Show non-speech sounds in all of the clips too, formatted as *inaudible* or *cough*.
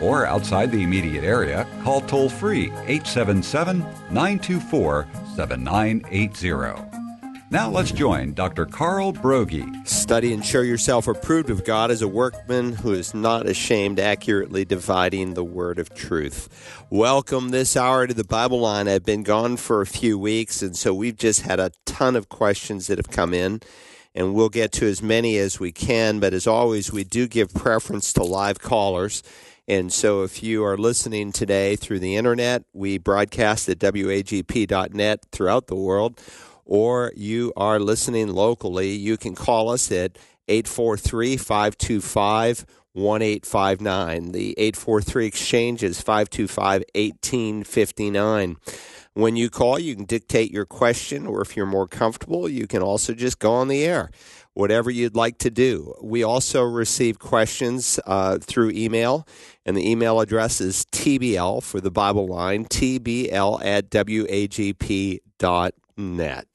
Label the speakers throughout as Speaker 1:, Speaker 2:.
Speaker 1: or outside the immediate area, call toll free 877 924 7980. Now let's join Dr. Carl Broggi.
Speaker 2: Study and show yourself approved of God as a workman who is not ashamed, accurately dividing the word of truth. Welcome this hour to the Bible line. I've been gone for a few weeks, and so we've just had a ton of questions that have come in, and we'll get to as many as we can. But as always, we do give preference to live callers. And so if you are listening today through the internet, we broadcast at wagp.net throughout the world or you are listening locally, you can call us at 843 525 1859. The 843 exchange is 525 1859. When you call, you can dictate your question, or if you're more comfortable, you can also just go on the air. Whatever you'd like to do. We also receive questions uh, through email, and the email address is TBL for the Bible line, TBL at WAGP.net net.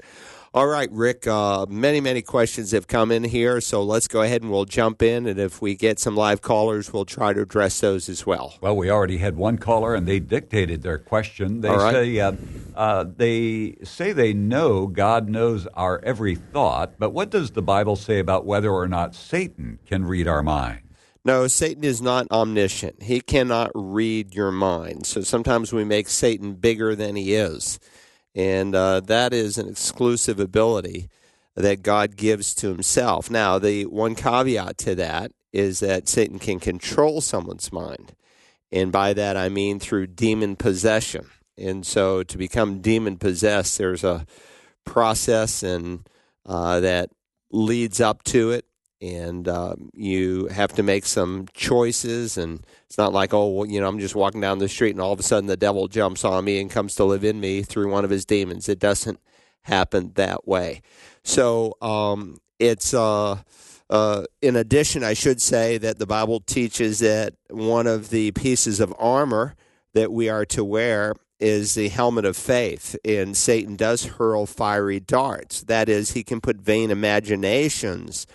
Speaker 2: All right, Rick, uh, many, many questions have come in here, so let's go ahead and we'll jump in. And if we get some live callers, we'll try to address those as well.
Speaker 1: Well, we already had one caller, and they dictated their question. They
Speaker 2: right.
Speaker 1: say uh, uh, they say they know God knows our every thought, but what does the Bible say about whether or not Satan can read our mind?
Speaker 2: No, Satan is not omniscient. He cannot read your mind. So sometimes we make Satan bigger than he is. And uh, that is an exclusive ability that God gives to himself. Now, the one caveat to that is that Satan can control someone's mind. And by that, I mean through demon possession. And so to become demon possessed, there's a process and uh, that leads up to it and um, you have to make some choices and it's not like oh well, you know i'm just walking down the street and all of a sudden the devil jumps on me and comes to live in me through one of his demons. It doesn't happen that way. So um, it's uh, uh, in addition i should say that the bible teaches that one of the pieces of armor that we are to wear is the helmet of faith and satan does hurl fiery darts. That is he can put vain imaginations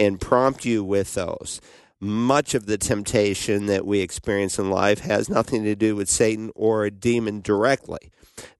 Speaker 2: and prompt you with those. Much of the temptation that we experience in life has nothing to do with Satan or a demon directly.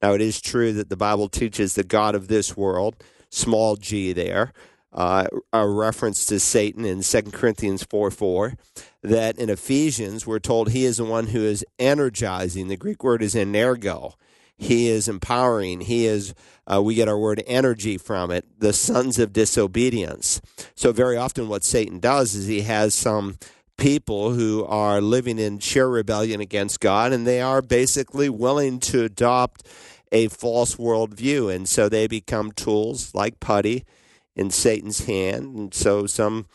Speaker 2: Now, it is true that the Bible teaches the God of this world, small g there, uh, a reference to Satan in 2 Corinthians 4 4, that in Ephesians we're told he is the one who is energizing. The Greek word is energo. He is empowering. He is, uh, we get our word energy from it, the sons of disobedience. So, very often, what Satan does is he has some people who are living in sheer rebellion against God, and they are basically willing to adopt a false worldview. And so they become tools like putty in Satan's hand. And so some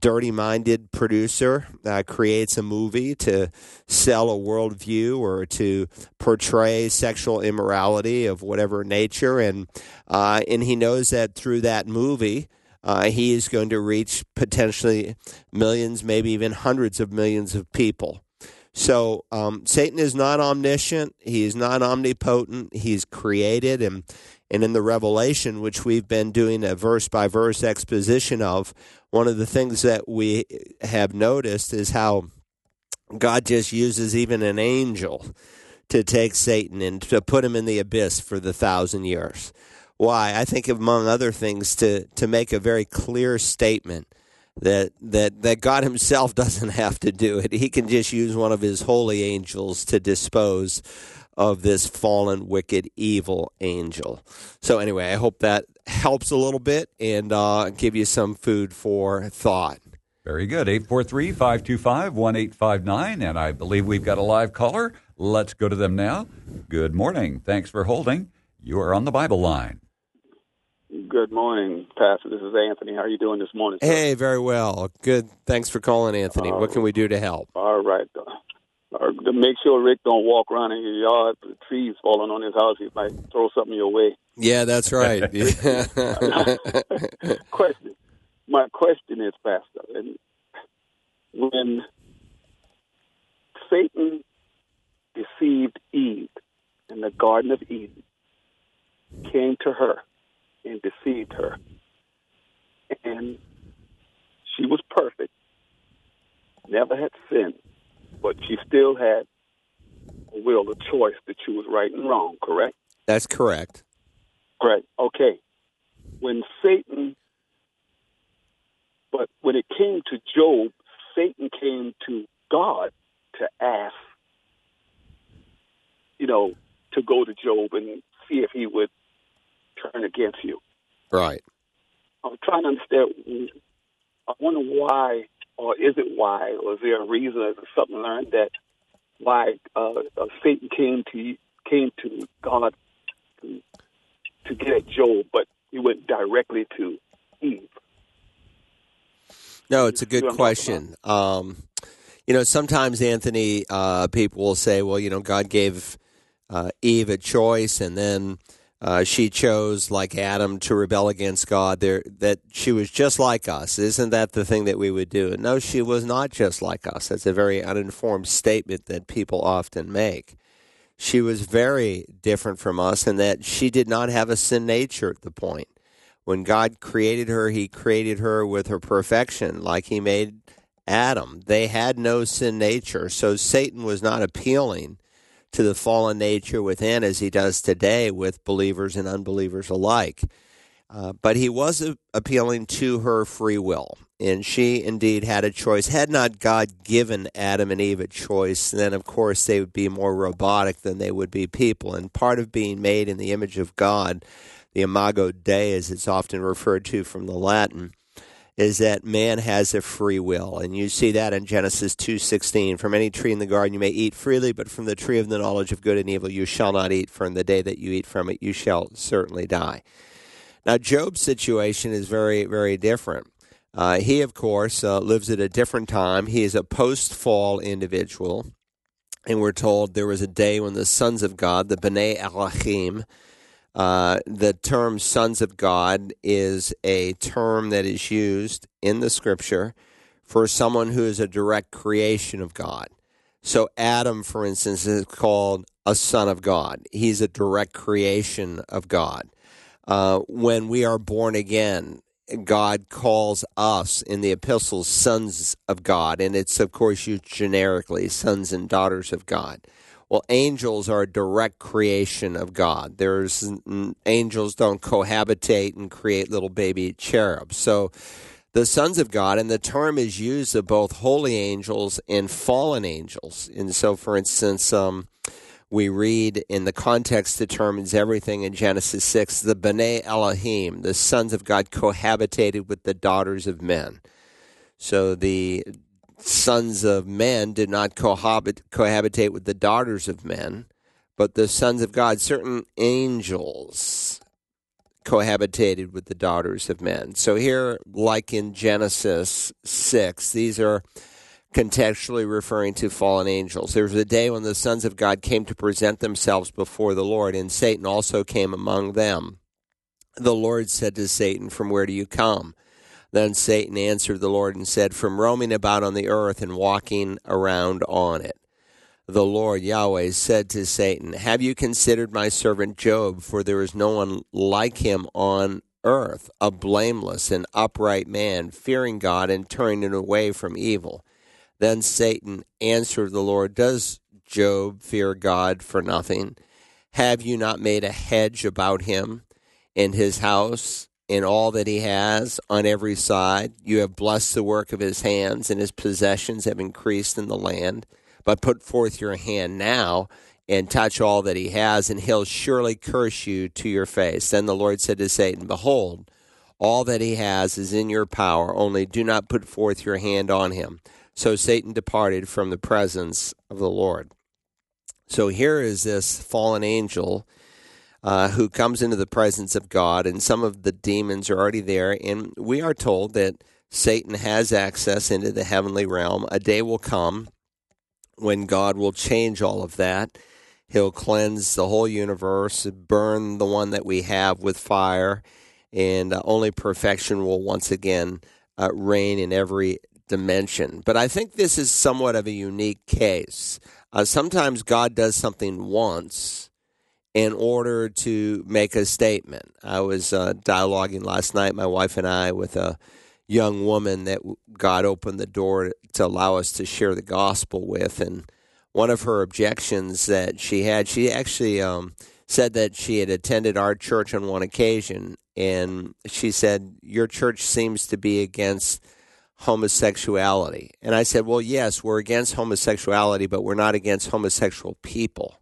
Speaker 2: dirty minded producer uh, creates a movie to sell a worldview or to portray sexual immorality of whatever nature. And, uh, and he knows that through that movie, uh, he is going to reach potentially millions, maybe even hundreds of millions of people. So um, Satan is not omniscient. He is not omnipotent. He's created and and in the Revelation, which we've been doing a verse by verse exposition of, one of the things that we have noticed is how God just uses even an angel to take Satan and to put him in the abyss for the thousand years. Why? I think, among other things, to, to make a very clear statement that, that, that God Himself *laughs* doesn't have to do it. He can just use one of His holy angels to dispose of this fallen, wicked, evil angel. So, anyway, I hope that helps a little bit and uh, give you some food for thought.
Speaker 1: Very good. 843 525 1859. And I believe we've got a live caller. Let's go to them now. Good morning. Thanks for holding. You are on the Bible line.
Speaker 3: Good morning, Pastor. This is Anthony. How are you doing this morning?
Speaker 2: Sir? Hey, very well. Good. Thanks for calling, Anthony. Uh, what can we do to help?
Speaker 3: All right. Or to make sure Rick don't walk around in your yard, the trees falling on his house. He might throw something your way.
Speaker 2: Yeah, that's right. *laughs* *laughs*
Speaker 3: question. My question is, Pastor, and when Satan deceived Eve in the Garden of Eden, came to her and deceived her, and she was perfect, never had sinned but she still had a will, a choice that to choose right and wrong, correct?
Speaker 2: That's correct.
Speaker 3: Correct. Okay. When Satan, but when it came to Job, Satan came to God to ask, you know, to go to Job and see if he would turn against you.
Speaker 2: Right.
Speaker 3: I'm trying to understand. I wonder why or is it why, or is there a reason, is something learned that why uh, uh, Satan came to came to God to, to get at Job, but he went directly to Eve?
Speaker 2: No, it's a good question. Um, you know, sometimes Anthony, uh, people will say, "Well, you know, God gave uh, Eve a choice, and then." Uh, she chose, like Adam, to rebel against God. There, that she was just like us. Isn't that the thing that we would do? No, she was not just like us. That's a very uninformed statement that people often make. She was very different from us in that she did not have a sin nature at the point. When God created her, He created her with her perfection, like He made Adam. They had no sin nature, so Satan was not appealing to the fallen nature within as he does today with believers and unbelievers alike. Uh, but he was a- appealing to her free will, and she indeed had a choice. Had not God given Adam and Eve a choice, then of course they would be more robotic than they would be people. And part of being made in the image of God, the imago Dei, as it's often referred to from the Latin, is that man has a free will. And you see that in Genesis 2:16 from any tree in the garden you may eat freely but from the tree of the knowledge of good and evil you shall not eat. For in the day that you eat from it you shall certainly die. Now Job's situation is very very different. Uh, he of course uh, lives at a different time. He is a post-fall individual. And we're told there was a day when the sons of God the Bnei Elohim uh, the term sons of God is a term that is used in the scripture for someone who is a direct creation of God. So, Adam, for instance, is called a son of God. He's a direct creation of God. Uh, when we are born again, God calls us in the epistles sons of God, and it's, of course, used generically sons and daughters of God. Well, angels are a direct creation of God. There's angels don't cohabitate and create little baby cherubs. So the sons of God, and the term is used of both holy angels and fallen angels. And so, for instance, um, we read in the context determines everything in Genesis 6 the B'nai Elohim, the sons of God, cohabitated with the daughters of men. So the sons of men did not cohabit, cohabitate with the daughters of men, but the sons of God, certain angels, cohabitated with the daughters of men. So here, like in Genesis 6, these are contextually referring to fallen angels. There was a day when the sons of God came to present themselves before the Lord, and Satan also came among them. The Lord said to Satan, From where do you come? Then Satan answered the Lord and said, From roaming about on the earth and walking around on it. The Lord Yahweh said to Satan, Have you considered my servant Job? For there is no one like him on earth, a blameless and upright man, fearing God and turning away from evil. Then Satan answered the Lord, Does Job fear God for nothing? Have you not made a hedge about him and his house in all that he has on every side. You have blessed the work of his hands, and his possessions have increased in the land. But put forth your hand now and touch all that he has, and he'll surely curse you to your face. Then the Lord said to Satan, Behold, all that he has is in your power, only do not put forth your hand on him. So Satan departed from the presence of the Lord. So here is this fallen angel uh, who comes into the presence of God, and some of the demons are already there. And we are told that Satan has access into the heavenly realm. A day will come when God will change all of that. He'll cleanse the whole universe, burn the one that we have with fire, and uh, only perfection will once again uh, reign in every dimension. But I think this is somewhat of a unique case. Uh, sometimes God does something once in order to make a statement. I was uh, dialoguing last night, my wife and I, with a young woman that God opened the door to allow us to share the gospel with. And one of her objections that she had, she actually um, said that she had attended our church on one occasion. And she said, Your church seems to be against homosexuality. And I said, Well, yes, we're against homosexuality, but we're not against homosexual people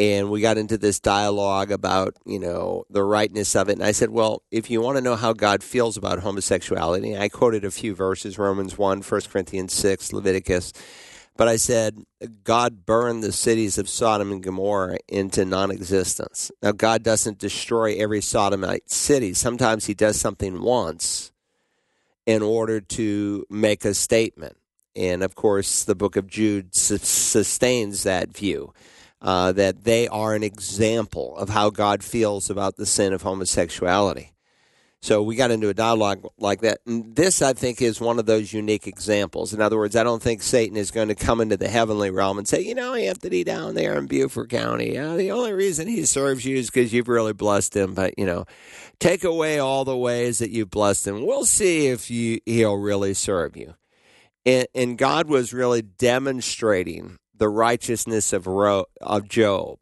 Speaker 2: and we got into this dialogue about you know the rightness of it. And i said well if you want to know how god feels about homosexuality i quoted a few verses romans 1 1 corinthians 6 leviticus but i said god burned the cities of sodom and gomorrah into non-existence. Now god doesn't destroy every sodomite city. Sometimes he does something once in order to make a statement. And of course the book of jude sustains that view uh, that they are an example of how God feels about the sin of homosexuality. So we got into a dialogue like that. And this, I think, is one of those unique examples. In other words, I don't think Satan is going to come into the heavenly realm and say, you know, Anthony down there in Beaufort County, uh, the only reason he serves you is because you've really blessed him. But, you know, take away all the ways that you've blessed him. We'll see if you, he'll really serve you. And, and God was really demonstrating the righteousness of, Ro- of Job.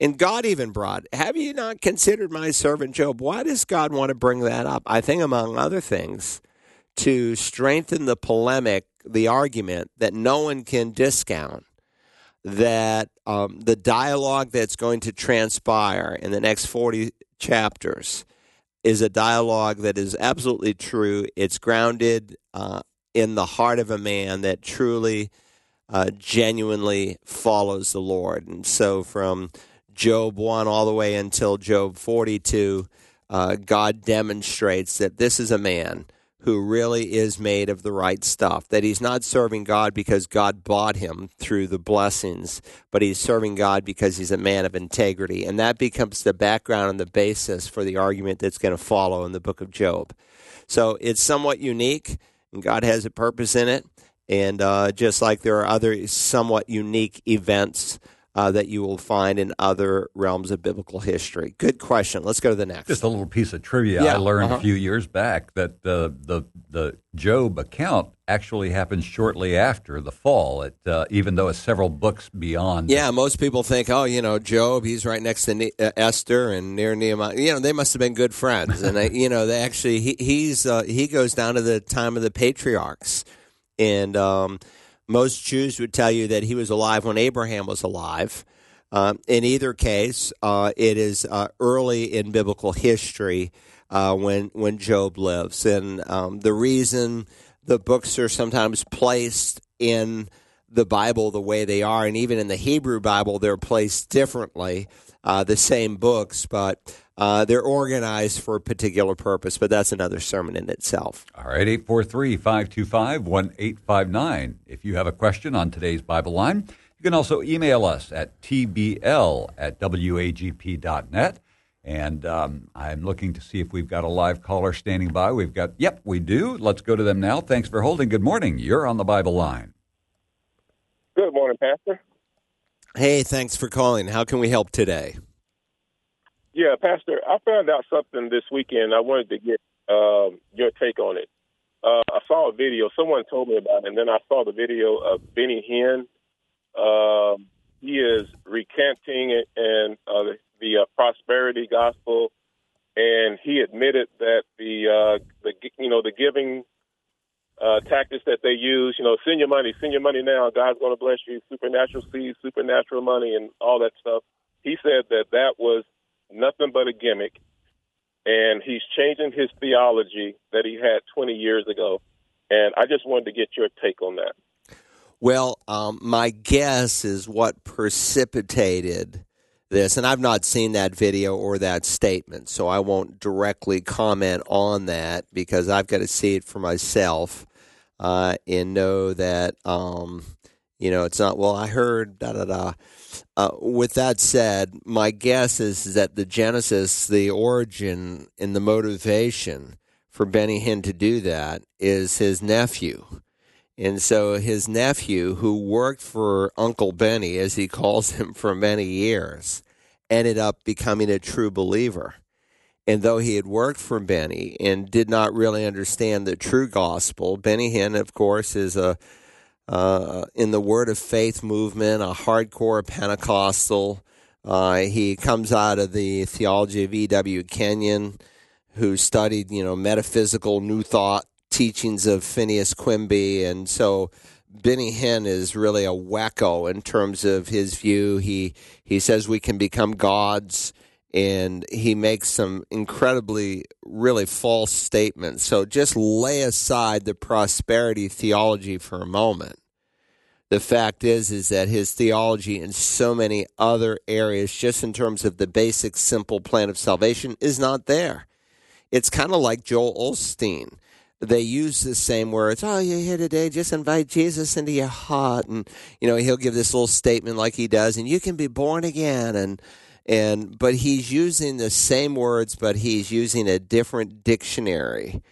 Speaker 2: And God even brought, have you not considered my servant Job? Why does God want to bring that up? I think, among other things, to strengthen the polemic, the argument that no one can discount that um, the dialogue that's going to transpire in the next 40 chapters is a dialogue that is absolutely true. It's grounded uh, in the heart of a man that truly uh, genuinely follows the Lord. And so from Job 1 all the way until Job 42, uh, God demonstrates that this is a man who really is made of the right stuff. That he's not serving God because God bought him through the blessings, but he's serving God because he's a man of integrity. And that becomes the background and the basis for the argument that's going to follow in the book of Job. So it's somewhat unique, and God has a purpose in it. And uh, just like there are other somewhat unique events uh, that you will find in other realms of biblical history. Good question. Let's go to the next.
Speaker 1: Just a little piece of trivia yeah, I learned uh-huh. a few years back that the the the Job account actually happens shortly after the fall. It uh, even though it's several books beyond.
Speaker 2: Yeah, most people think, oh, you know, Job, he's right next to ne- uh, Esther and near Nehemiah. You know, they must have been good friends, and they, *laughs* you know, they actually he, he's uh, he goes down to the time of the patriarchs and um, most Jews would tell you that he was alive when Abraham was alive. Uh, in either case, uh, it is uh, early in biblical history uh, when when Job lives, and um, the reason the books are sometimes placed in the Bible the way they are, and even in the Hebrew Bible, they're placed differently. Uh, the same books, but uh, they're organized for a particular purpose, but that's another sermon in itself.
Speaker 1: All right, 843 525 1859. If you have a question on today's Bible line, you can also email us at tbl at wagp.net. And um, I'm looking to see if we've got a live caller standing by. We've got, yep, we do. Let's go to them now. Thanks for holding. Good morning. You're on the Bible line.
Speaker 4: Good morning, Pastor.
Speaker 2: Hey, thanks for calling. How can we help today?
Speaker 4: Yeah, Pastor, I found out something this weekend. I wanted to get um, your take on it. Uh, I saw a video. Someone told me about it, and then I saw the video of Benny Hinn. Uh, he is recanting and uh, the, the uh, prosperity gospel, and he admitted that the uh, the you know the giving uh, tactics that they use. You know, send your money, send your money now. God's going to bless you. Supernatural seeds, supernatural money, and all that stuff. He said that that was nothing but a gimmick, and he's changing his theology that he had 20 years ago. And I just wanted to get your take on that.
Speaker 2: Well, um, my guess is what precipitated this, and I've not seen that video or that statement, so I won't directly comment on that because I've got to see it for myself uh, and know that um, You know, it's not, well, I heard da da da. Uh, with that said, my guess is that the genesis, the origin, and the motivation for Benny Hinn to do that is his nephew. And so his nephew, who worked for Uncle Benny, as he calls him, for many years, ended up becoming a true believer. And though he had worked for Benny and did not really understand the true gospel, Benny Hinn, of course, is a uh, in the Word of Faith movement, a hardcore Pentecostal. Uh, he comes out of the theology of E.W. Kenyon, who studied, you know, metaphysical New Thought teachings of Phineas Quimby, and so Benny Hinn is really a wacko in terms of his view. He he says we can become gods and he makes some incredibly really false statements. So just lay aside the prosperity theology for a moment. The fact is is that his theology in so many other areas just in terms of the basic simple plan of salvation is not there. It's kind of like Joel Osteen. They use the same words. Oh, you're here today. Just invite Jesus into your heart, and you know he'll give this little statement like he does, and you can be born again, and and but he's using the same words but he's using a different dictionary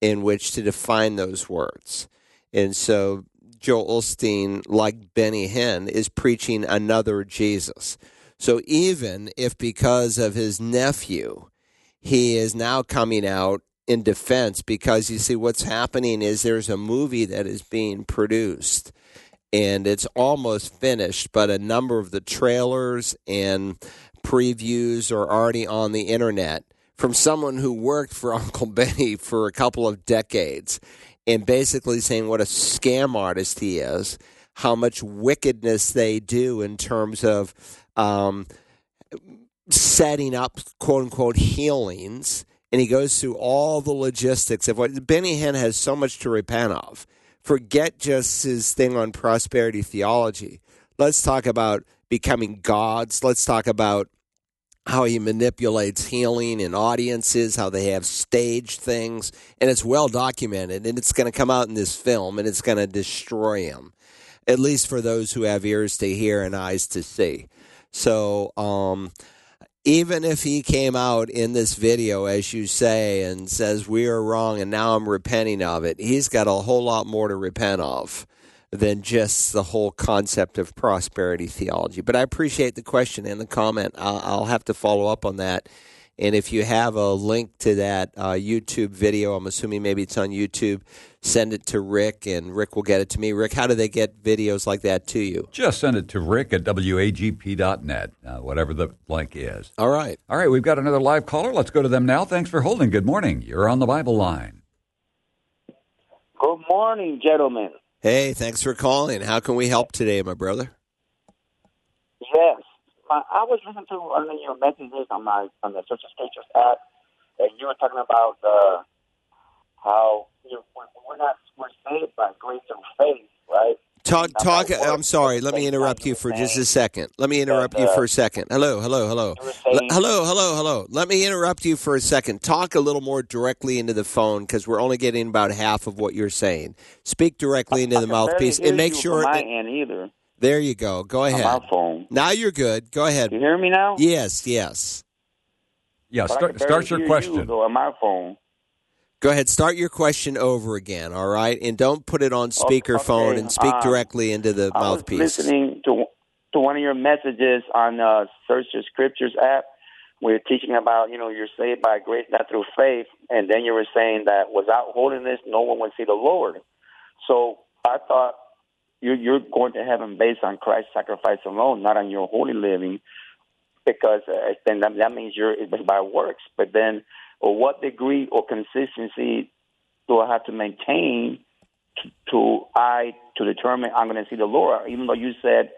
Speaker 2: in which to define those words. And so joel osteen like benny hinn is preaching another jesus. So even if because of his nephew he is now coming out in defense because you see what's happening is there's a movie that is being produced and it's almost finished but a number of the trailers and previews are already on the internet from someone who worked for *laughs* Uncle Benny for a couple of decades and basically saying what a scam artist he is, how much wickedness they do in terms of um, setting up quote unquote healings. And he goes through all the logistics of what Benny Hinn has so much to repent of. Forget just his thing on prosperity theology. Let's talk about becoming gods. Let's talk about how he manipulates healing and audiences, how they have staged things, and it's well documented, and it's going to come out in this film, and it's going to destroy him, at least for those who have ears to hear and eyes to see. So, um, even if he came out in this video, as you say, and says, We are wrong, and now I'm repenting of it, he's got a whole lot more to repent of than just the whole concept of prosperity theology. But I appreciate the question and the comment. I'll, I'll have to follow up on that. And if you have a link to that uh, YouTube video, I'm assuming maybe it's on YouTube, send it to Rick and Rick will get it to me. Rick, how do they get videos like that to you?
Speaker 1: Just send it to Rick at WAGP.net, uh, whatever the link is.
Speaker 2: All right.
Speaker 1: All right, we've got another live caller. Let's go to them now. Thanks for holding. Good morning. You're on the Bible line.
Speaker 5: Good morning, gentlemen.
Speaker 2: Hey, thanks for calling. How can we help today, my brother?
Speaker 5: Yes, I was listening to one of your messages on my on the Search the Scriptures app, and you were talking about uh, how you, know, we're not we're saved by grace and faith, right?
Speaker 2: Talk, talk. I'm sorry. Let me interrupt you for just a second. Let me interrupt you uh, for a second. Hello, hello, hello. hello, hello, hello. Let me interrupt you for a second. Talk a little more directly into the phone because we're only getting about half of what you're saying. Speak directly into the mouthpiece and make sure.
Speaker 5: My end either.
Speaker 2: There you go. Go ahead.
Speaker 5: On my phone.
Speaker 2: Now you're good. Go ahead.
Speaker 5: You hear me now?
Speaker 2: Yes, yes.
Speaker 1: Yeah, start, start your question.
Speaker 5: You, though, on my phone.
Speaker 2: Go ahead, start your question over again, all right? And don't put it on speakerphone
Speaker 5: okay.
Speaker 2: and speak
Speaker 5: uh,
Speaker 2: directly into the
Speaker 5: I
Speaker 2: mouthpiece.
Speaker 5: was listening to to one of your messages on uh, Search the Scriptures app. Where you're teaching about, you know, you're saved by grace, not through faith, and then you were saying that without holiness, no one would see the Lord. So I thought you're, you're going to heaven based on Christ's sacrifice alone, not on your holy living, because uh, then that, that means you're by works. But then or what degree or consistency do I have to maintain to, to I to determine I'm going to see the Lord? Even though you said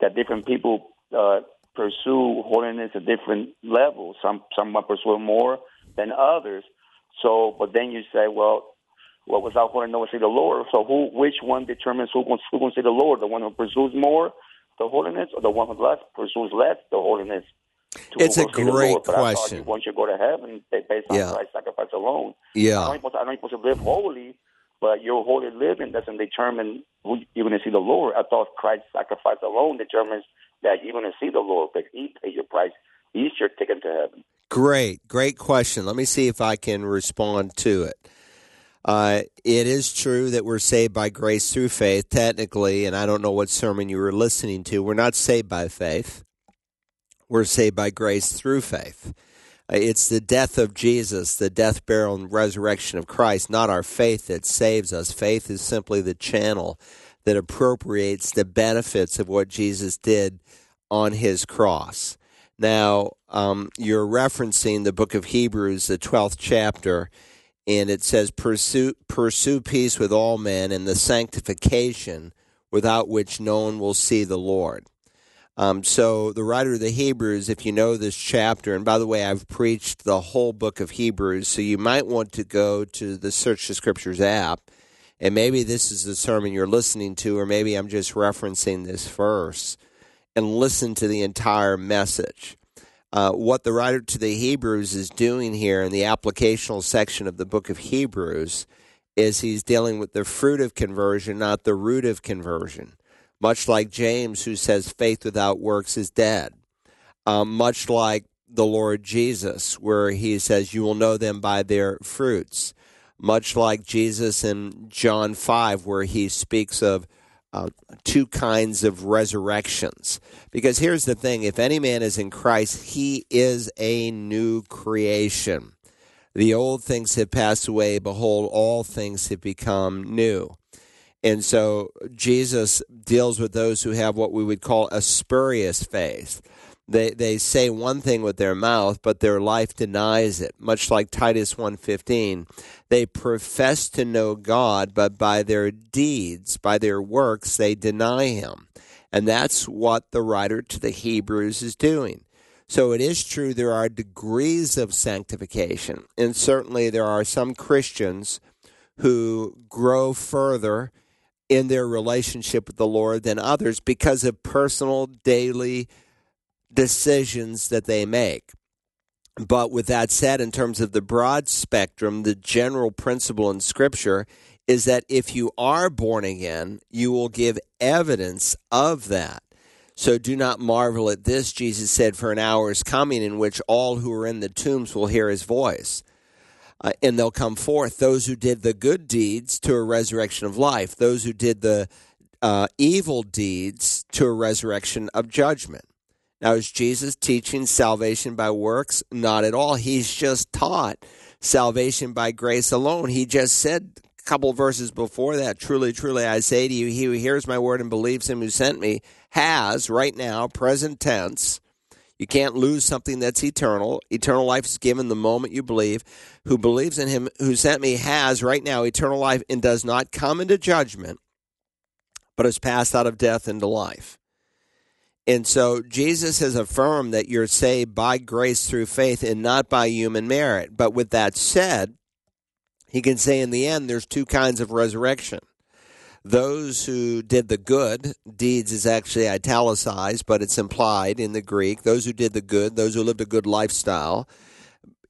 Speaker 5: that different people uh, pursue holiness at different levels, some some pursue more than others. So, but then you say, well, what well, without holiness, no one see the Lord. So, who, which one determines who who going to see the Lord? The one who pursues more the holiness, or the one who less pursues less the holiness?
Speaker 2: It's a great question.
Speaker 5: You, once you go to heaven, based on
Speaker 2: yeah.
Speaker 5: Christ's sacrifice alone,
Speaker 2: yeah,
Speaker 5: I'm not supposed to live holy But your holy living doesn't determine who you're going to see the Lord. I thought Christ's sacrifice alone determines that you're going to see the Lord, but He paid your price. He's your ticket to heaven.
Speaker 2: Great, great question. Let me see if I can respond to it. Uh, it is true that we're saved by grace through faith, technically, and I don't know what sermon you were listening to. We're not saved by faith, we're saved by grace through faith. Uh, it's the death of Jesus, the death, burial, and resurrection of Christ, not our faith that saves us. Faith is simply the channel that appropriates the benefits of what Jesus did on his cross. Now, um, you're referencing the book of Hebrews, the 12th chapter and it says pursue pursue peace with all men and the sanctification without which no one will see the Lord. Um, so the writer of the Hebrews, if you know this chapter, and by the way, I've preached the whole book of Hebrews, so you might want to go to the Search the Scriptures app, and maybe this is the sermon you're listening to, or maybe I'm just referencing this verse, and listen to the entire message uh, what the writer to the Hebrews is doing here in the applicational section of the book of Hebrews is he's dealing with the fruit of conversion, not the root of conversion. Much like James, who says faith without works is dead. Um, much like the Lord Jesus, where he says, You will know them by their fruits. Much like Jesus in John 5, where he speaks of uh, two kinds of resurrections. Because here's the thing if any man is in Christ, he is a new creation. The old things have passed away. Behold, all things have become new. And so Jesus deals with those who have what we would call a spurious faith. They, they say one thing with their mouth, but their life denies it, much like Titus 1.15. They profess to know God, but by their deeds, by their works, they deny him. And that's what the writer to the Hebrews is doing. So it is true there are degrees of sanctification, and certainly there are some Christians who grow further in their relationship with the Lord than others because of personal daily decisions that they make. But with that said, in terms of the broad spectrum, the general principle in Scripture is that if you are born again, you will give evidence of that. So do not marvel at this, Jesus said, for an hour is coming in which all who are in the tombs will hear his voice. Uh, and they'll come forth, those who did the good deeds to a resurrection of life, those who did the uh, evil deeds to a resurrection of judgment. Now, is Jesus teaching salvation by works? Not at all. He's just taught salvation by grace alone. He just said a couple verses before that, truly, truly, I say to you, he who hears my word and believes him who sent me has, right now, present tense, you can't lose something that's eternal. Eternal life is given the moment you believe. Who believes in him who sent me has, right now, eternal life and does not come into judgment, but has passed out of death into life. And so Jesus has affirmed that you're saved by grace through faith and not by human merit. But with that said, he can say in the end there's two kinds of resurrection. Those who did the good, deeds is actually italicized, but it's implied in the Greek. Those who did the good, those who lived a good lifestyle,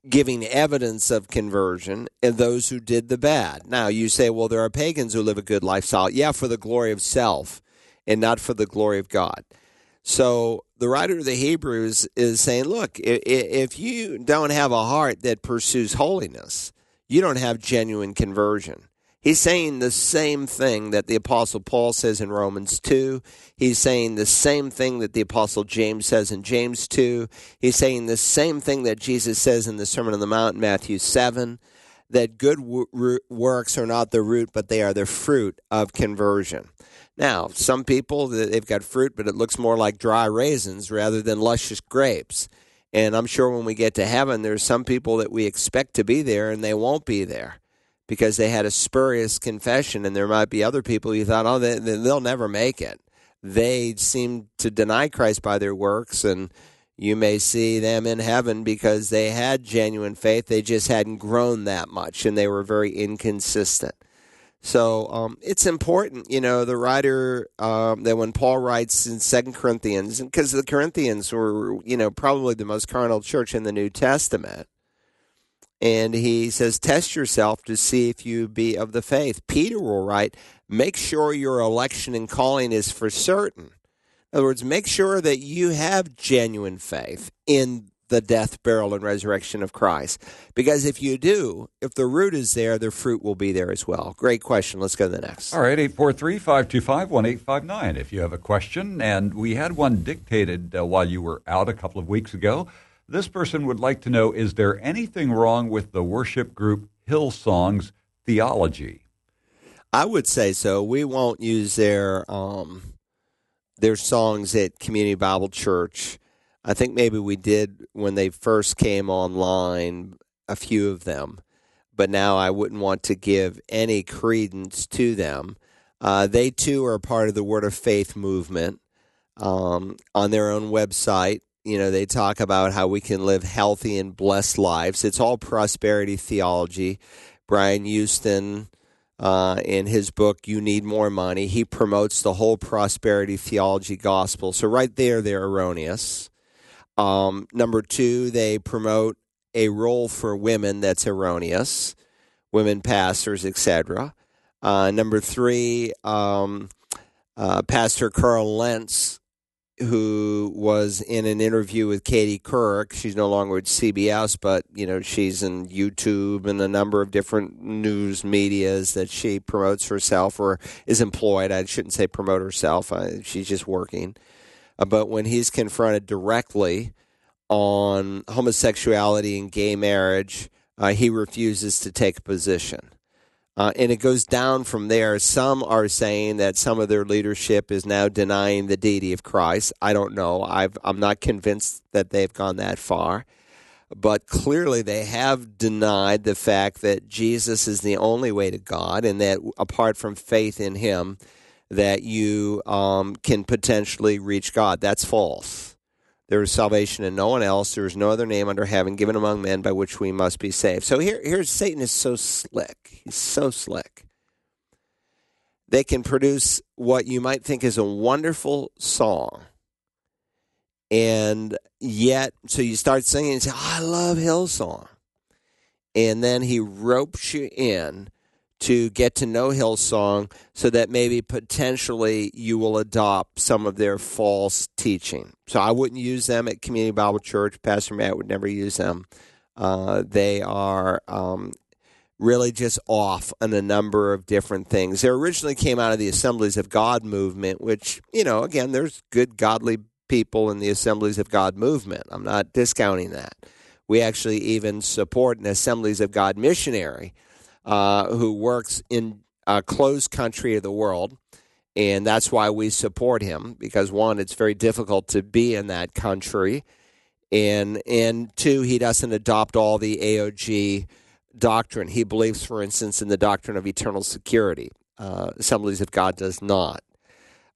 Speaker 2: giving evidence of conversion, and those who did the bad. Now, you say, well, there are pagans who live a good lifestyle. Yeah, for the glory of self and not for the glory of God. So the writer of the Hebrews is saying, look, if you don't have a heart that pursues holiness, you don't have genuine conversion. He's saying the same thing that the Apostle Paul says in Romans 2. He's saying the same thing that the Apostle James says in James 2. He's saying the same thing that Jesus says in the Sermon on the Mount, Matthew 7, that good w- works are not the root, but they are the fruit of conversion. Now, some people they've got fruit, but it looks more like dry raisins rather than luscious grapes. And I'm sure when we get to heaven, there's some people that we expect to be there and they won't be there because they had a spurious confession. And there might be other people you thought, oh, they, they'll never make it. They seem to deny Christ by their works, and you may see them in heaven because they had genuine faith. They just hadn't grown that much and they were very inconsistent. So um, it's important, you know, the writer um, that when Paul writes in Second Corinthians, because the Corinthians were, you know, probably the most carnal church in the New Testament, And he says, Test yourself to see if you be of the faith. Peter will write, Make sure your election and calling is for certain. In other words, make sure that you have genuine faith in the death, burial, and resurrection of Christ. Because if you do, if the root is there, the fruit will be there as well. Great question. Let's go to the next.
Speaker 1: All right, 843 525 1859 if you have a question. And we had one dictated uh, while you were out a couple of weeks ago. This person would like to know Is there anything wrong with the worship group Hillsong's theology?
Speaker 2: I would say so. We won't use their um, their songs at Community Bible Church. I think maybe we did when they first came online, a few of them, but now I wouldn't want to give any credence to them. Uh, they too are part of the Word of Faith movement. Um, on their own website, you know, they talk about how we can live healthy and blessed lives. It's all prosperity theology. Brian Houston, uh, in his book, You Need More Money, he promotes the whole prosperity theology gospel. So, right there, they're erroneous. Um, number two, they promote a role for women that's erroneous, women pastors, etc. Uh, number three, um, uh, Pastor Carl Lentz who was in an interview with Katie Couric. She's no longer at CBS, but you know she's in YouTube and a number of different news medias that she promotes herself or is employed. I shouldn't say promote herself. She's just working. Uh, but when he's confronted directly on homosexuality and gay marriage, uh, he refuses to take a position. Uh, and it goes down from there. Some are saying that some of their leadership is now denying the deity of Christ. I don't know. i am not convinced that they've gone that far. But clearly, they have denied the fact that Jesus is the only way to God, and that apart from faith in Him, that you um, can potentially reach God. That's false. There is salvation in no one else. There is no other name under heaven given among men by which we must be saved. So here, here's Satan is so slick. He's so slick. They can produce what you might think is a wonderful song. And yet, so you start singing and say, oh, I love Hillsong. And then he ropes you in to get to know Hillsong so that maybe potentially you will adopt some of their false teaching. So I wouldn't use them at Community Bible Church. Pastor Matt would never use them. Uh, they are um, really just off on a number of different things. They originally came out of the Assemblies of God movement, which, you know, again, there's good, godly people in the Assemblies of God movement. I'm not discounting that. We actually even support an Assemblies of God missionary uh, who works in a closed country of the world. And that's why we support him because one, it's very difficult to be in that country. And, and two, he doesn't adopt all the AOG doctrine. He believes, for instance, in the doctrine of eternal security. Uh, Assemblies of God does not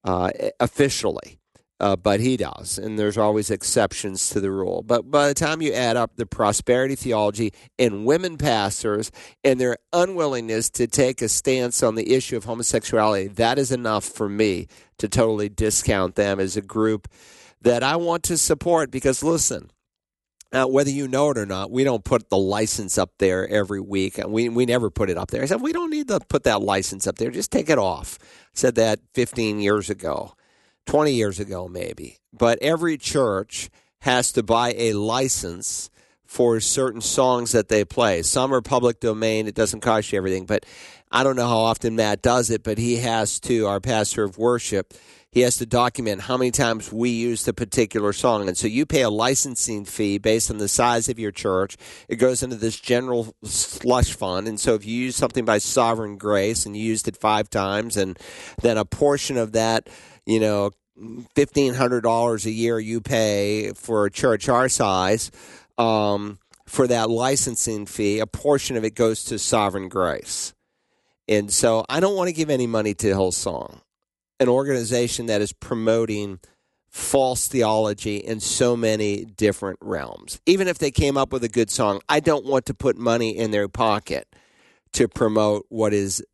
Speaker 2: uh, officially uh, but he does, and there's always exceptions to the rule. But by the time you add up the prosperity theology and women pastors and their unwillingness to take a stance on the issue of homosexuality, that is enough for me to totally discount them as a group that I want to support. Because listen, uh, whether you know it or not, we don't put the license up there every week. And We, we never put it up there. I said, we don't need to put that license up there. Just take it off. I said that 15 years ago. 20 years ago, maybe. But every church has to buy a license for certain songs that they play. Some are public domain, it doesn't cost you everything. But I don't know how often Matt does it, but he has to, our pastor of worship, he has to document how many times we use the particular song. And so you pay a licensing fee based on the size of your church. It goes into this general slush fund. And so if you use something by Sovereign Grace and you used it five times, and then a portion of that you know, fifteen hundred dollars a year you pay for a church our size um, for that licensing fee. A portion of it goes to Sovereign Grace, and so I don't want to give any money to Hillsong, an organization that is promoting false theology in so many different realms. Even if they came up with a good song, I don't want to put money in their pocket to promote what is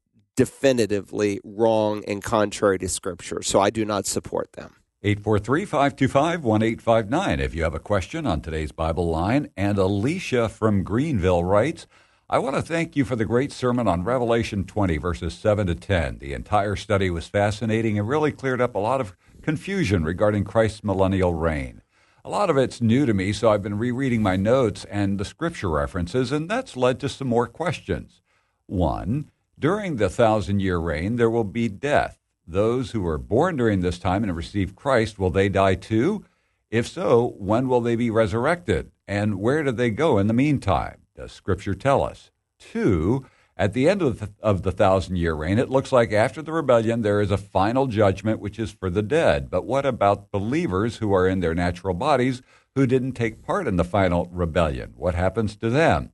Speaker 2: definitively wrong and contrary to Scripture. So I do not support them.
Speaker 1: 843 525 1859 if you have a question on today's Bible line. And Alicia from Greenville writes, I want to thank you for the great sermon on Revelation 20, verses 7 to 10. The entire study was fascinating and really cleared up a lot of confusion regarding Christ's millennial reign. A lot of it's new to me, so I've been rereading my notes and the scripture references, and that's led to some more questions. One, during the thousand year reign, there will be death. Those who were born during this time and received Christ, will they die too? If so, when will they be resurrected? And where do they go in the meantime? Does Scripture tell us? Two, at the end of the, of the thousand year reign, it looks like after the rebellion, there is a final judgment which is for the dead. But what about believers who are in their natural bodies who didn't take part in the final rebellion? What happens to them?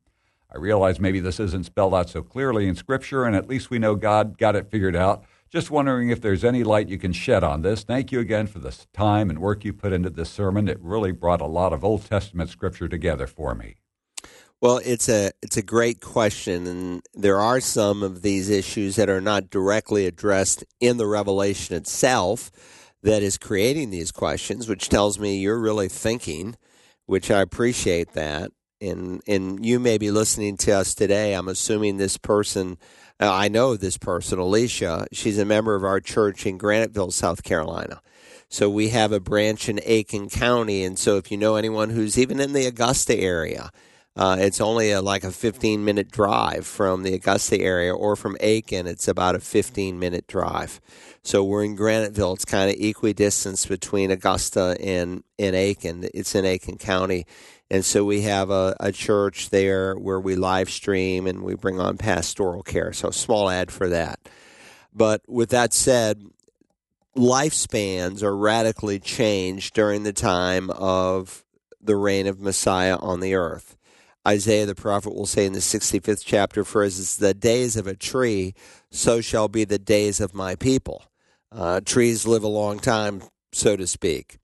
Speaker 1: I realize maybe this isn't spelled out so clearly in Scripture, and at least we know God got it figured out. Just wondering if there's any light you can shed on this. Thank you again for the time and work you put into this sermon. It really brought a lot of Old Testament Scripture together for me.
Speaker 2: Well, it's a it's a great question, and there are some of these issues that are not directly addressed in the revelation itself that is creating these questions, which tells me you're really thinking, which I appreciate that. And and you may be listening to us today. I'm assuming this person, uh, I know this person, Alicia. She's a member of our church in Graniteville, South Carolina. So we have a branch in Aiken County, and so if you know anyone who's even in the Augusta area uh, it's only a, like a 15 minute drive from the Augusta area, or from Aiken, it's about a 15 minute drive. So we're in Graniteville. It's kind of equidistant between Augusta and, and Aiken. It's in Aiken County. And so we have a, a church there where we live stream and we bring on pastoral care. So, small ad for that. But with that said, lifespans are radically changed during the time of the reign of Messiah on the earth. Isaiah the prophet will say in the 65th chapter, For as the days of a tree, so shall be the days of my people. Uh, trees live a long time, so to speak.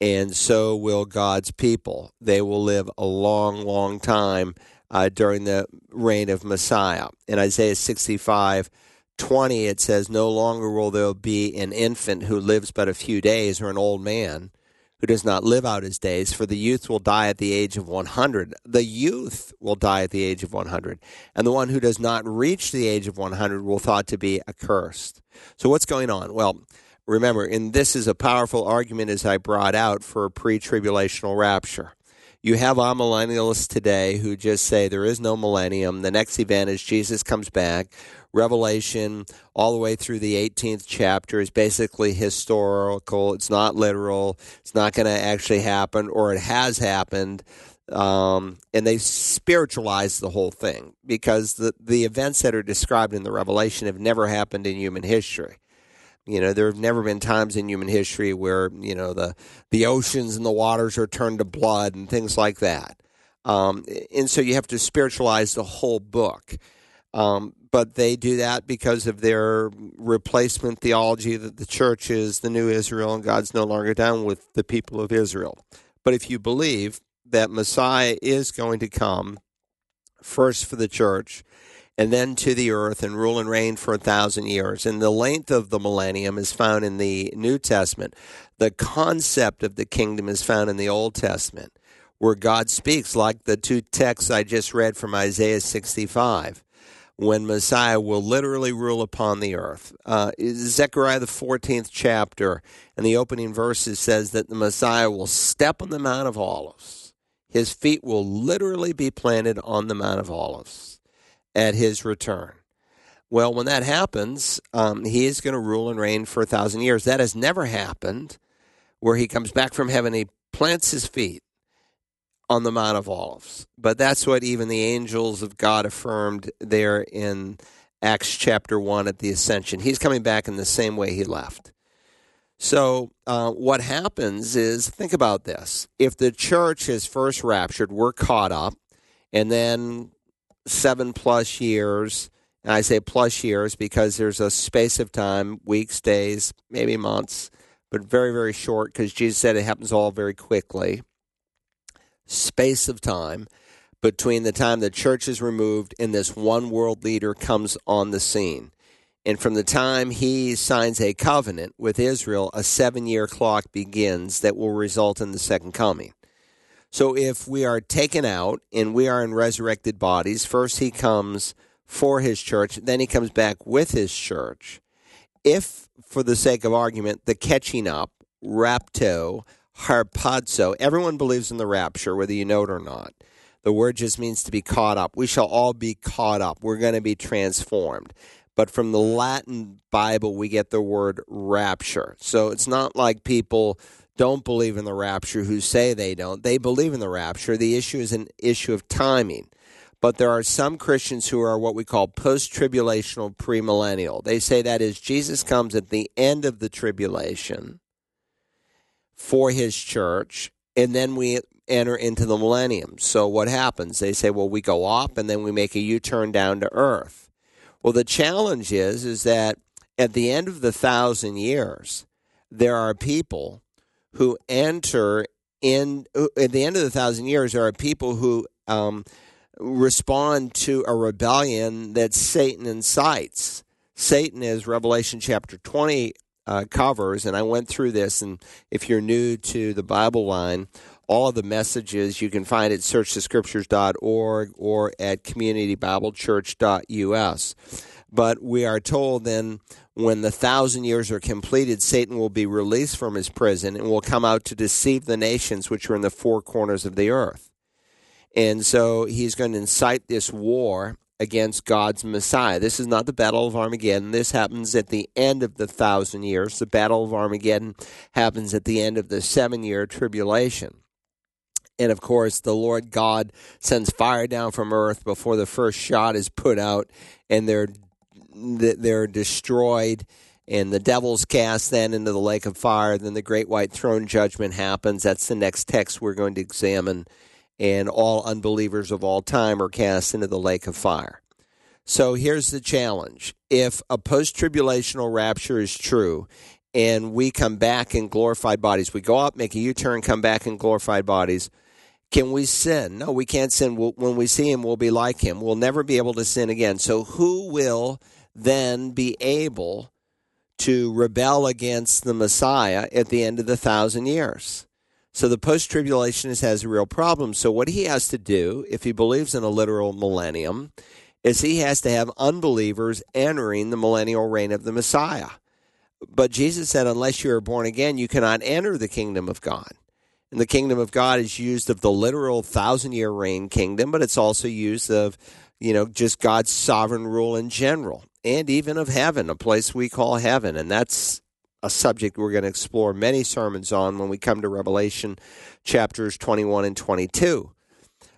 Speaker 2: And so will God's people. They will live a long, long time uh, during the reign of Messiah. In Isaiah 65, 20, it says, No longer will there be an infant who lives but a few days or an old man who does not live out his days, for the youth will die at the age of 100. The youth will die at the age of 100. And the one who does not reach the age of 100 will thought to be accursed. So what's going on? Well, remember, and this is a powerful argument as I brought out for a pre-tribulational rapture. You have amillennialists today who just say there is no millennium. The next event is Jesus comes back. Revelation, all the way through the 18th chapter, is basically historical. It's not literal. It's not going to actually happen, or it has happened. Um, and they spiritualize the whole thing because the, the events that are described in the Revelation have never happened in human history. You know, there have never been times in human history where you know the the oceans and the waters are turned to blood and things like that. Um, and so you have to spiritualize the whole book. Um, but they do that because of their replacement theology that the church is the new Israel and God's no longer down with the people of Israel. But if you believe that Messiah is going to come first for the church and then to the earth and rule and reign for a thousand years, and the length of the millennium is found in the New Testament, the concept of the kingdom is found in the Old Testament, where God speaks, like the two texts I just read from Isaiah 65 when Messiah will literally rule upon the earth. Uh, Zechariah, the 14th chapter, and the opening verses says that the Messiah will step on the Mount of Olives. His feet will literally be planted on the Mount of Olives at his return. Well, when that happens, um, he is going to rule and reign for a thousand years. That has never happened where he comes back from heaven, he plants his feet on the Mount of Olives. But that's what even the angels of God affirmed there in Acts chapter 1 at the ascension. He's coming back in the same way he left. So, uh, what happens is think about this. If the church is first raptured, we're caught up, and then seven plus years, and I say plus years because there's a space of time, weeks, days, maybe months, but very, very short because Jesus said it happens all very quickly space of time between the time the church is removed and this one world leader comes on the scene. And from the time he signs a covenant with Israel, a seven year clock begins that will result in the second coming. So if we are taken out and we are in resurrected bodies, first he comes for his church, then he comes back with his church. If, for the sake of argument, the catching up, rapto, harpazo, everyone believes in the rapture, whether you know it or not. The word just means to be caught up. We shall all be caught up. We're going to be transformed. But from the Latin Bible, we get the word rapture. So it's not like people don't believe in the rapture who say they don't. They believe in the rapture. The issue is an issue of timing. But there are some Christians who are what we call post tribulational premillennial. They say that is, Jesus comes at the end of the tribulation for his church, and then we enter into the millennium. So what happens? They say, well, we go up and then we make a U turn down to earth. Well, the challenge is, is that at the end of the thousand years, there are people who enter in at the end of the thousand years are people who um, respond to a rebellion that satan incites. Satan is revelation chapter 20 uh, covers and i went through this and if you're new to the bible line all the messages you can find at searchthescriptures.org or at communitybiblechurch.us but we are told then when the thousand years are completed, Satan will be released from his prison and will come out to deceive the nations which are in the four corners of the earth. And so he's going to incite this war against God's Messiah. This is not the Battle of Armageddon. This happens at the end of the thousand years. The Battle of Armageddon happens at the end of the seven year tribulation. And of course, the Lord God sends fire down from earth before the first shot is put out, and they're they're destroyed and the devil's cast then into the lake of fire. Then the great white throne judgment happens. That's the next text we're going to examine. And all unbelievers of all time are cast into the lake of fire. So here's the challenge if a post tribulational rapture is true, and we come back in glorified bodies, we go up, make a U turn, come back in glorified bodies. Can we sin? No, we can't sin. When we see him, we'll be like him. We'll never be able to sin again. So, who will then be able to rebel against the Messiah at the end of the thousand years. So the post tribulationist has a real problem. So, what he has to do, if he believes in a literal millennium, is he has to have unbelievers entering the millennial reign of the Messiah. But Jesus said, unless you are born again, you cannot enter the kingdom of God. And the kingdom of God is used of the literal thousand year reign kingdom, but it's also used of, you know, just God's sovereign rule in general and even of heaven, a place we call heaven. And that's a subject we're going to explore many sermons on when we come to Revelation chapters 21 and 22.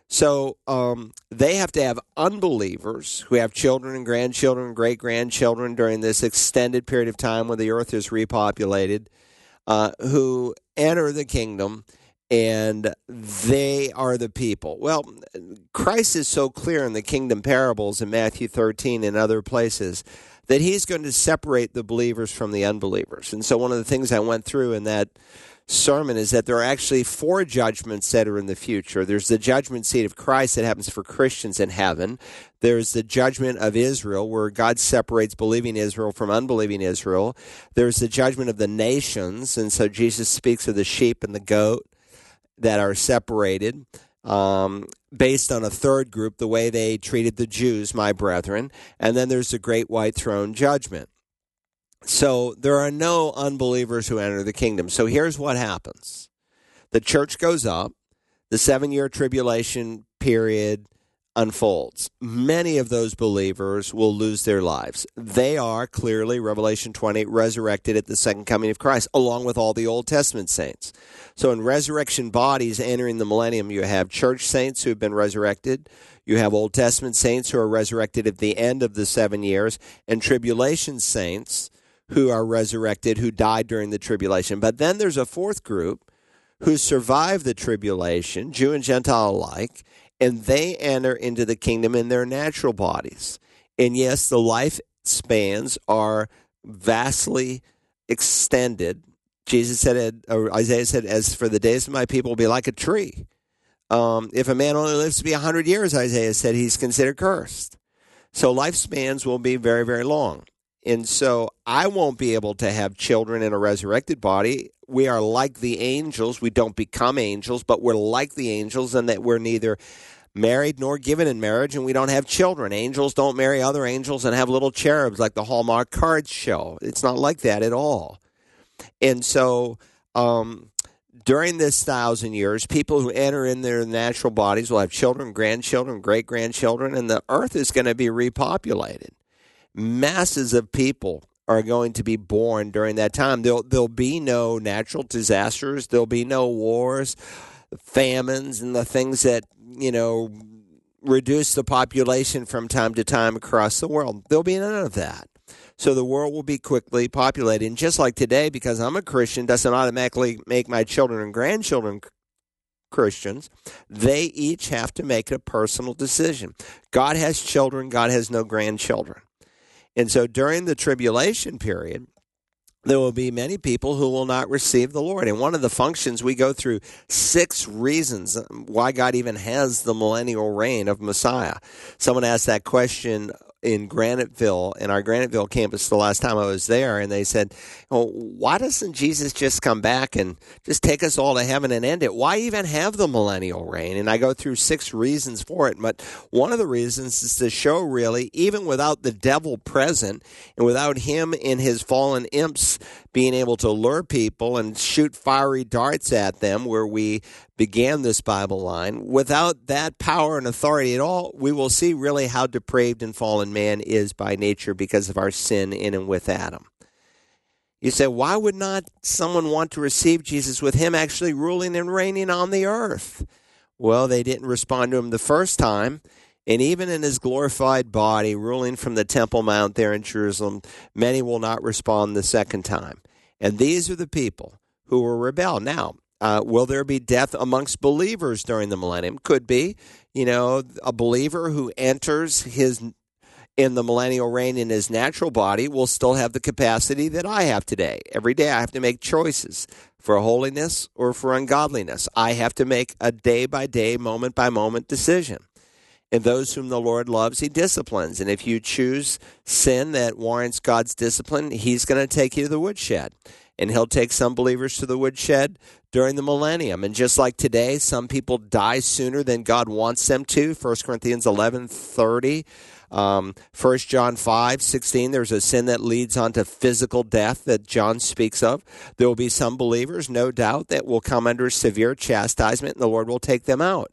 Speaker 2: So um, they have to have unbelievers who have children and grandchildren and great grandchildren during this extended period of time when the earth is repopulated, uh, who enter the kingdom and they are the people. Well, Christ is so clear in the kingdom parables in Matthew 13 and other places that he's going to separate the believers from the unbelievers. And so, one of the things I went through in that sermon is that there are actually four judgments that are in the future. There's the judgment seat of Christ that happens for Christians in heaven. There's the judgment of Israel, where God separates believing Israel from unbelieving Israel. There's the judgment of the nations, and so Jesus speaks of the sheep and the goat that are separated um, based on a third group, the way they treated the Jews, my brethren. And then there's the great white throne judgment. So there are no unbelievers who enter the kingdom. So here's what happens the church goes up, the seven year tribulation period unfolds. Many of those believers will lose their lives. They are clearly, Revelation 20, resurrected at the second coming of Christ, along with all the Old Testament saints. So, in resurrection bodies entering the millennium, you have church saints who have been resurrected. You have Old Testament saints who are resurrected at the end of the seven years, and tribulation saints who are resurrected who died during the tribulation. But then there's a fourth group who survive the tribulation, Jew and Gentile alike, and they enter into the kingdom in their natural bodies. And yes, the life spans are vastly extended. Jesus said, Isaiah said, as for the days of my people, will be like a tree. Um, if a man only lives to be 100 years, Isaiah said, he's considered cursed. So lifespans will be very, very long. And so I won't be able to have children in a resurrected body. We are like the angels. We don't become angels, but we're like the angels in that we're neither married nor given in marriage, and we don't have children. Angels don't marry other angels and have little cherubs like the Hallmark cards show. It's not like that at all. And so, um, during this thousand years, people who enter in their natural bodies will have children, grandchildren, great grandchildren, and the earth is going to be repopulated. Masses of people are going to be born during that time. There'll, there'll be no natural disasters, there'll be no wars, famines, and the things that, you know, reduce the population from time to time across the world. There'll be none of that. So the world will be quickly populated. And just like today, because I'm a Christian, doesn't automatically make my children and grandchildren Christians. They each have to make a personal decision. God has children, God has no grandchildren. And so during the tribulation period, there will be many people who will not receive the Lord. And one of the functions, we go through six reasons why God even has the millennial reign of Messiah. Someone asked that question in Graniteville, in our Graniteville campus, the last time I was there, and they said, well, "Why doesn't Jesus just come back and just take us all to heaven and end it? Why even have the millennial reign?" And I go through six reasons for it, but one of the reasons is to show, really, even without the devil present and without him and his fallen imps being able to lure people and shoot fiery darts at them, where we began this Bible line. Without that power and authority at all, we will see really how depraved and fallen man is by nature because of our sin in and with Adam. You say, why would not someone want to receive Jesus with him actually ruling and reigning on the earth? Well, they didn't respond to him the first time. And even in his glorified body, ruling from the Temple Mount there in Jerusalem, many will not respond the second time. And these are the people who will rebel. Now, uh, will there be death amongst believers during the millennium? Could be. You know, a believer who enters his in the millennial reign in his natural body will still have the capacity that I have today. Every day I have to make choices for holiness or for ungodliness. I have to make a day by day, moment by moment decision. And those whom the Lord loves, he disciplines. And if you choose sin that warrants God's discipline, he's going to take you to the woodshed and he'll take some believers to the woodshed during the millennium. And just like today, some people die sooner than God wants them to. 1 Corinthians 11 30. Um, 1 John 5 16, there's a sin that leads on to physical death that John speaks of. There will be some believers, no doubt, that will come under severe chastisement, and the Lord will take them out.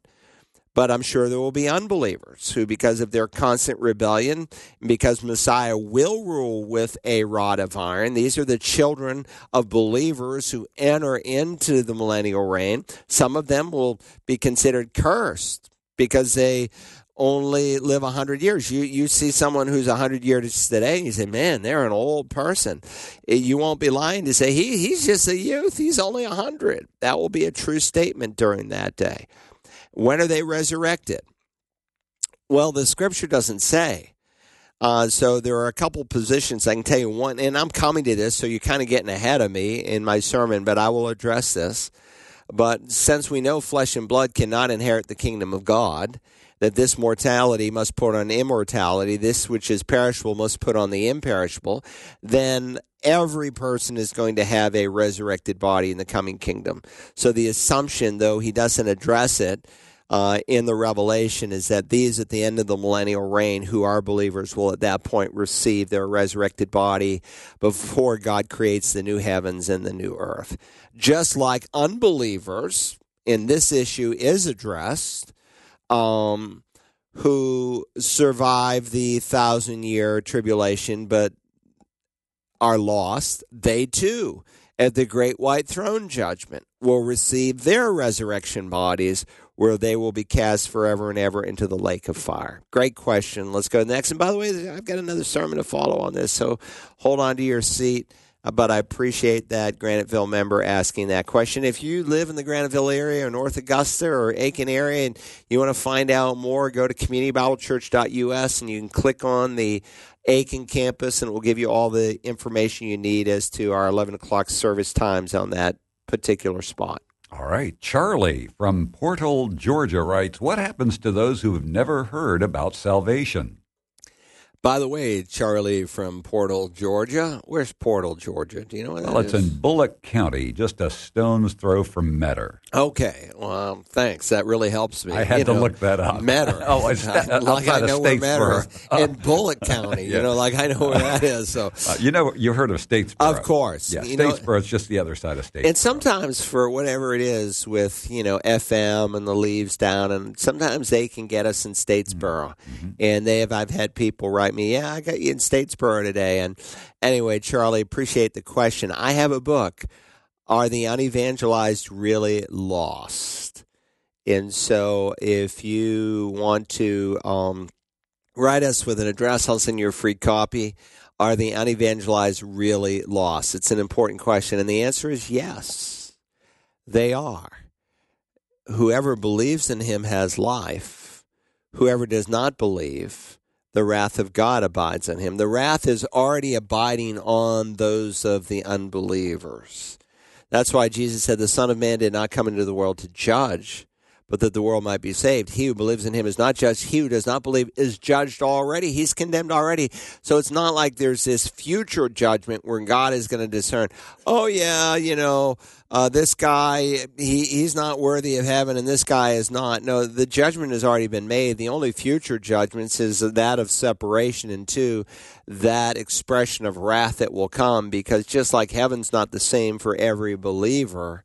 Speaker 2: But I'm sure there will be unbelievers who, because of their constant rebellion, because Messiah will rule with a rod of iron, these are the children of believers who enter into the millennial reign. Some of them will be considered cursed because they only live 100 years. You you see someone who's 100 years today and you say, "Man, they're an old person." Eh, you won't be lying to say he he's just a youth. He's only 100. That will be a true statement during that day. When are they resurrected? Well, the scripture doesn't say. Uh, so there are a couple positions I can tell you one, and I'm coming to this, so you're kind of getting ahead of me in my sermon, but I will address this. But since we know flesh and blood cannot inherit the kingdom of God, that this mortality must put on immortality, this which is perishable must put on the imperishable, then every person is going to have a resurrected body in the coming kingdom. So the assumption, though he doesn't address it, uh, in the revelation is that these at the end of the millennial reign who are believers will at that point receive their resurrected body before God creates the new heavens and the new earth. Just like unbelievers in this issue is addressed, um, who survive the thousand year tribulation but are lost, they too at the great white throne judgment will receive their resurrection bodies where they will be cast forever and ever into the lake of fire? Great question. Let's go next. And by the way, I've got another sermon to follow on this, so hold on to your seat. Uh, but I appreciate that Graniteville member asking that question. If you live in the Graniteville area or North Augusta or Aiken area and you want to find out more, go to communitybiblechurch.us and you can click on the Aiken campus and it will give you all the information you need as to our 11 o'clock service times on that particular spot.
Speaker 1: All right. Charlie from Portal, Georgia writes What happens to those who have never heard about salvation?
Speaker 2: By the way, Charlie from Portal, Georgia. Where's Portal, Georgia? Do you know where that
Speaker 1: Well, it's
Speaker 2: is?
Speaker 1: in Bulloch County, just a stone's throw from Metter.
Speaker 2: Okay. Well, thanks. That really helps me.
Speaker 1: I had
Speaker 2: You
Speaker 1: to
Speaker 2: know,
Speaker 1: look that up.
Speaker 2: Metter. *laughs*
Speaker 1: Oh, it's that- *laughs*
Speaker 2: like I know where Metter is.
Speaker 1: Statesboro. *laughs*
Speaker 2: In Bulloch County.
Speaker 1: Yeah.
Speaker 2: You know, like I know where that is. So,
Speaker 1: Uh, you know, you've heard of Statesboro.
Speaker 2: Of course.
Speaker 1: Yeah,
Speaker 2: You know-
Speaker 1: Statesboro is just the other side of Statesboro.
Speaker 2: and sometimes for whatever it is with you know FM and the leaves down, and sometimes they can get us in Statesboro,
Speaker 1: Mm-hmm.
Speaker 2: and they have I've had people write me, yeah, I got you in Statesboro today, and anyway, Charlie, appreciate the question. I have a book. Are the unevangelized really lost? And so, if you want to um, write us with an address, I'll send you a free copy. Are the unevangelized really lost? It's an important question. And the answer is yes, they are. Whoever believes in him has life. Whoever does not believe, the wrath of God abides on him. The wrath is already abiding on those of the unbelievers. That's why Jesus said, The Son of Man did not come into the world to judge, but that the world might be saved. He who believes in him is not judged. He who does not believe is judged already. He's condemned already. So it's not like there's this future judgment where God is going to discern, oh, yeah, you know, uh, this guy, he, he's not worthy of heaven and this guy is not. No, the judgment has already been made. The only future judgments is that of separation and two, that expression of wrath that will come because just like heaven's not the same for every believer,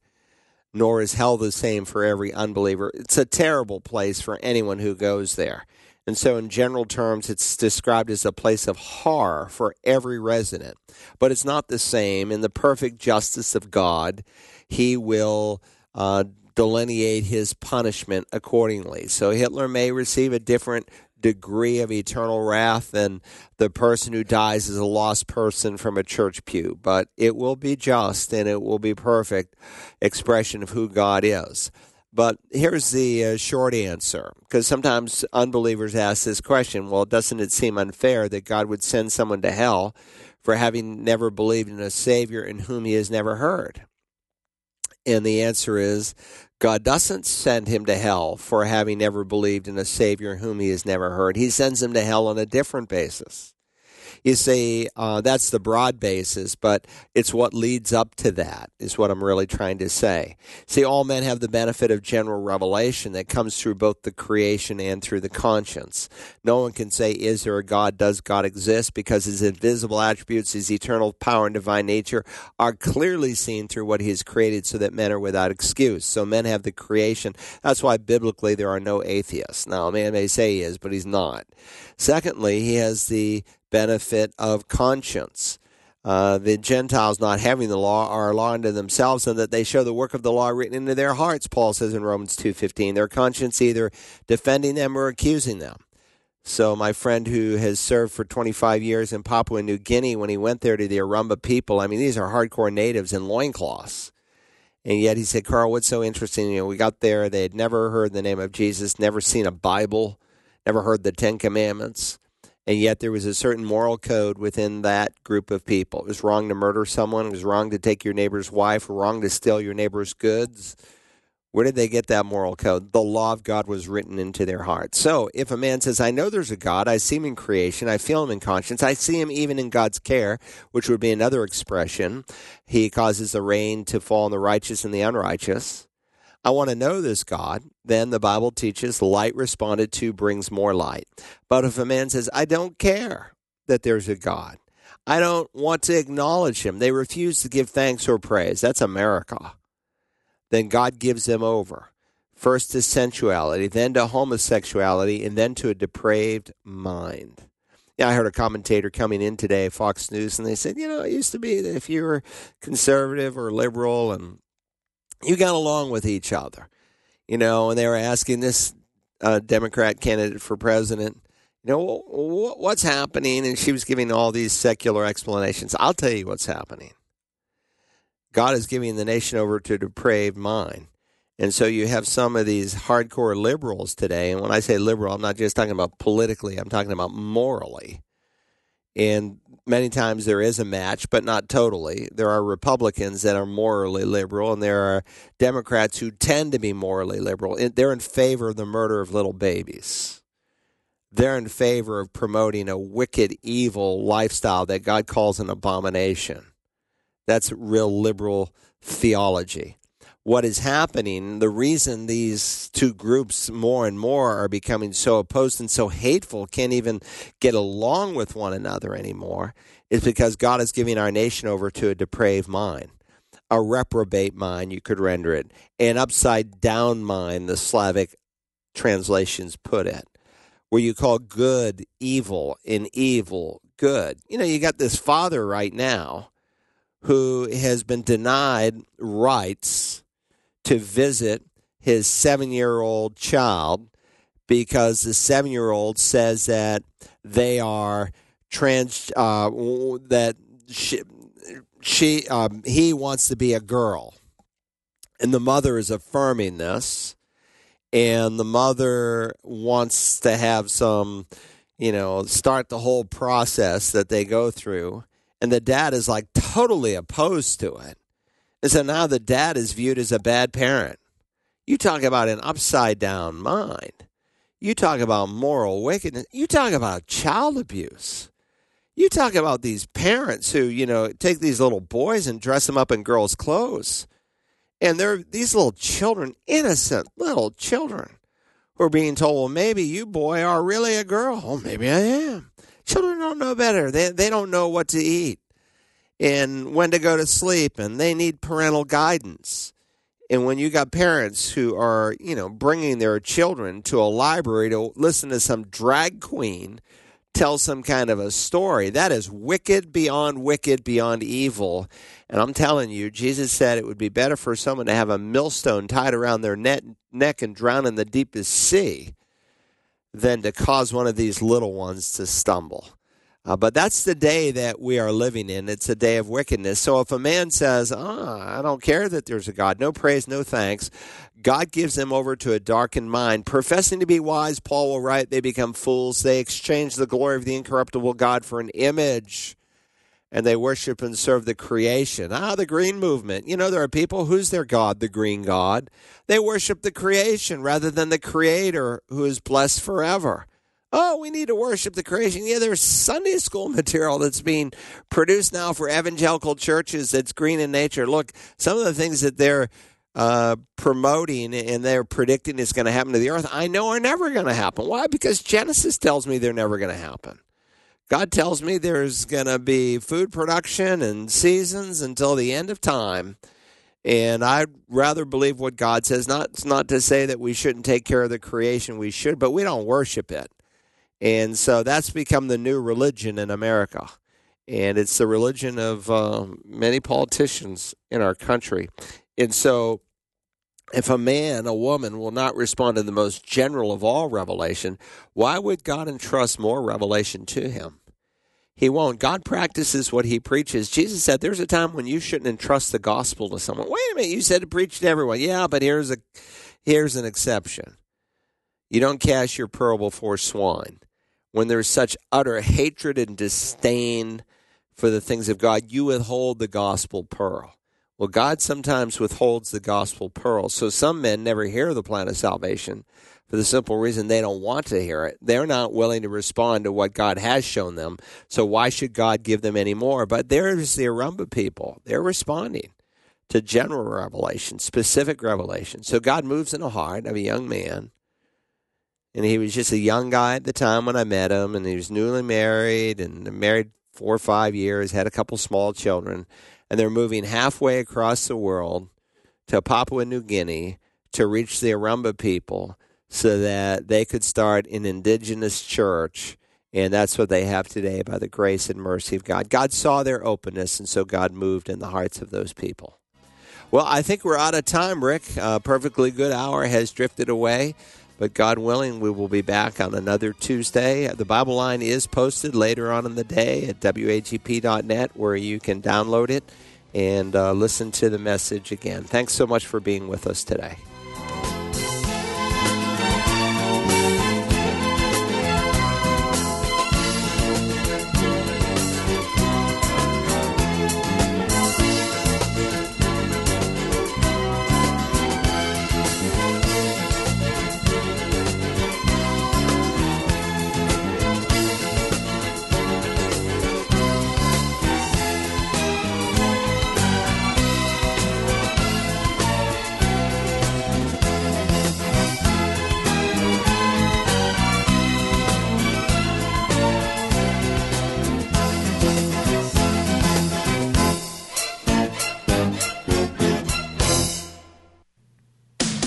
Speaker 2: nor is hell the same for every unbeliever. It's a terrible place for anyone who goes there. And so, in general terms, it's described as a place of horror for every resident. But it's not the same. In the perfect justice of God, He will uh, delineate His punishment accordingly. So, Hitler may receive a different degree of eternal wrath than the person who dies is a lost person from a church pew, but it will be just and it will be perfect expression of who God is. But here's the uh, short answer because sometimes unbelievers ask this question well, doesn't it seem unfair that God would send someone to hell for having never believed in a Savior in whom he has never heard? And the answer is God doesn't send him to hell for having never believed in a Savior whom he has never heard. He sends him to hell on a different basis. You see, uh, that's the broad basis, but it's what leads up to that, is what I'm really trying to say. See, all men have the benefit of general revelation that comes through both the creation and through the conscience. No one can say, Is there a God? Does God exist? Because his invisible attributes, his eternal power and divine nature are clearly seen through what he has created so that men are without excuse. So men have the creation. That's why biblically there are no atheists. Now, a man may say he is, but he's not. Secondly, he has the benefit of conscience. Uh, the Gentiles not having the law are a law unto themselves, and that they show the work of the law written into their hearts. Paul says in Romans two fifteen, their conscience either defending them or accusing them. So my friend who has served for 25 years in Papua New Guinea, when he went there to the Arumba people, I mean these are hardcore natives in loincloths. And yet he said, Carl, what's so interesting? You know, we got there, they had never heard the name of Jesus, never seen a Bible, never heard the Ten Commandments and yet there was a certain moral code within that group of people. It was wrong to murder someone, it was wrong to take your neighbor's wife, wrong to steal your neighbor's goods. Where did they get that moral code? The law of God was written into their hearts. So if a man says, I know there's a God, I see him in creation, I feel him in conscience, I see him even in God's care, which would be another expression. He causes the rain to fall on the righteous and the unrighteous. I want to know this God, then the Bible teaches light responded to brings more light. But if a man says, I don't care that there's a God, I don't want to acknowledge him, they refuse to give thanks or praise, that's America, then God gives them over. First to sensuality, then to homosexuality, and then to a depraved mind. Yeah, I heard a commentator coming in today, Fox News, and they said, you know, it used to be that if you were conservative or liberal and you got along with each other, you know, and they were asking this uh, Democrat candidate for president, you know, what's happening? And she was giving all these secular explanations. I'll tell you what's happening. God is giving the nation over to depraved mind. And so you have some of these hardcore liberals today. And when I say liberal, I'm not just talking about politically, I'm talking about morally. And many times there is a match, but not totally. There are Republicans that are morally liberal, and there are Democrats who tend to be morally liberal. They're in favor of the murder of little babies. they're in favor of promoting a wicked, evil lifestyle that God calls an abomination. That's real liberal theology. What is happening, the reason these two groups more and more are becoming so opposed and so hateful, can't even get along with one another anymore, is because God is giving our nation over to a depraved mind a reprobate mind, you could render it, an upside down mind, the Slavic translations put it, where you call good evil and evil good. You know, you got this father right now who has been denied rights to visit his seven year old child because the seven year old says that they are trans, uh, that she, she um, he wants to be a girl. And the mother is affirming this. And the mother wants to have some you know start the whole process that they go through. And the dad is like totally opposed to it and so now the dad is viewed as a bad parent you talk about an upside down mind you talk about moral wickedness you talk about child abuse you talk about these parents who, you know, take these little boys and dress them up in girls' clothes. And they're these little children, innocent little children, who are being told, well, maybe you, boy, are really a girl. Oh, maybe I am. Children don't know better. They, they don't know what to eat and when to go to sleep, and they need parental guidance. And when you got parents who are, you know, bringing their children to a library to listen to some drag queen tell some kind of a story. That is wicked beyond wicked beyond evil. And I'm telling you, Jesus said it would be better for someone to have a millstone tied around their net, neck and drown in the deepest sea than to cause one of these little ones to stumble. Uh, but that's the day that we are living in. It's a day of wickedness. So if a man says, oh, I don't care that there's a God, no praise, no thanks, God gives them over to a darkened mind. Professing to be wise, Paul will write, they become fools. They exchange the glory of the incorruptible God for an image and they worship and serve the creation. Ah, the green movement. You know, there are people, who's their God? The green God. They worship the creation rather than the creator who is blessed forever oh, we need to worship the creation. Yeah, there's Sunday school *laughs* material that's being produced now for evangelical churches that's green in nature. Look, some of the things that they're uh, promoting and they're predicting is going to happen to the earth, I know are never going to happen. Why? Because Genesis tells me they're never going to happen. God tells me there's going to be food production and seasons until the end of time. And I'd rather believe what God says. Not, it's not to say that we shouldn't take care of the creation, we should, but we don't worship it. And so that's become the new religion in America. And it's the religion of uh, many politicians in our country. And so if a man, a woman will not respond to the most general of all revelation, why would God entrust more revelation to him? He won't. God practices what he preaches. Jesus said there's a time when you shouldn't entrust the gospel to someone. Wait a minute, you said to preach to everyone. Yeah, but here's a here's an exception. You don't cast your pearl before swine when there's such utter hatred and disdain for the things of God, you withhold the gospel pearl. Well, God sometimes withholds the gospel pearl. So some men never hear the plan of salvation for the simple reason they don't want to hear it. They're not willing to respond to what God has shown them. So why should God give them any more? But there's the Arumba people. They're responding to general revelation, specific revelation. So God moves in the heart of a young man and he was just a young guy at the time when I met him, and he was newly married and married four or five years, had a couple small children, and they're moving halfway across the world to Papua New Guinea to reach the Arumba people so that they could start an indigenous church. And that's what they have today by the grace and mercy of God. God saw their openness, and so God moved in the hearts of those people. Well, I think we're out of time, Rick. A perfectly good hour has drifted away. But God willing, we will be back on another Tuesday. The Bible line is posted later on in the day at wagp.net where you can download it and uh, listen to the message again. Thanks so much for being with us today.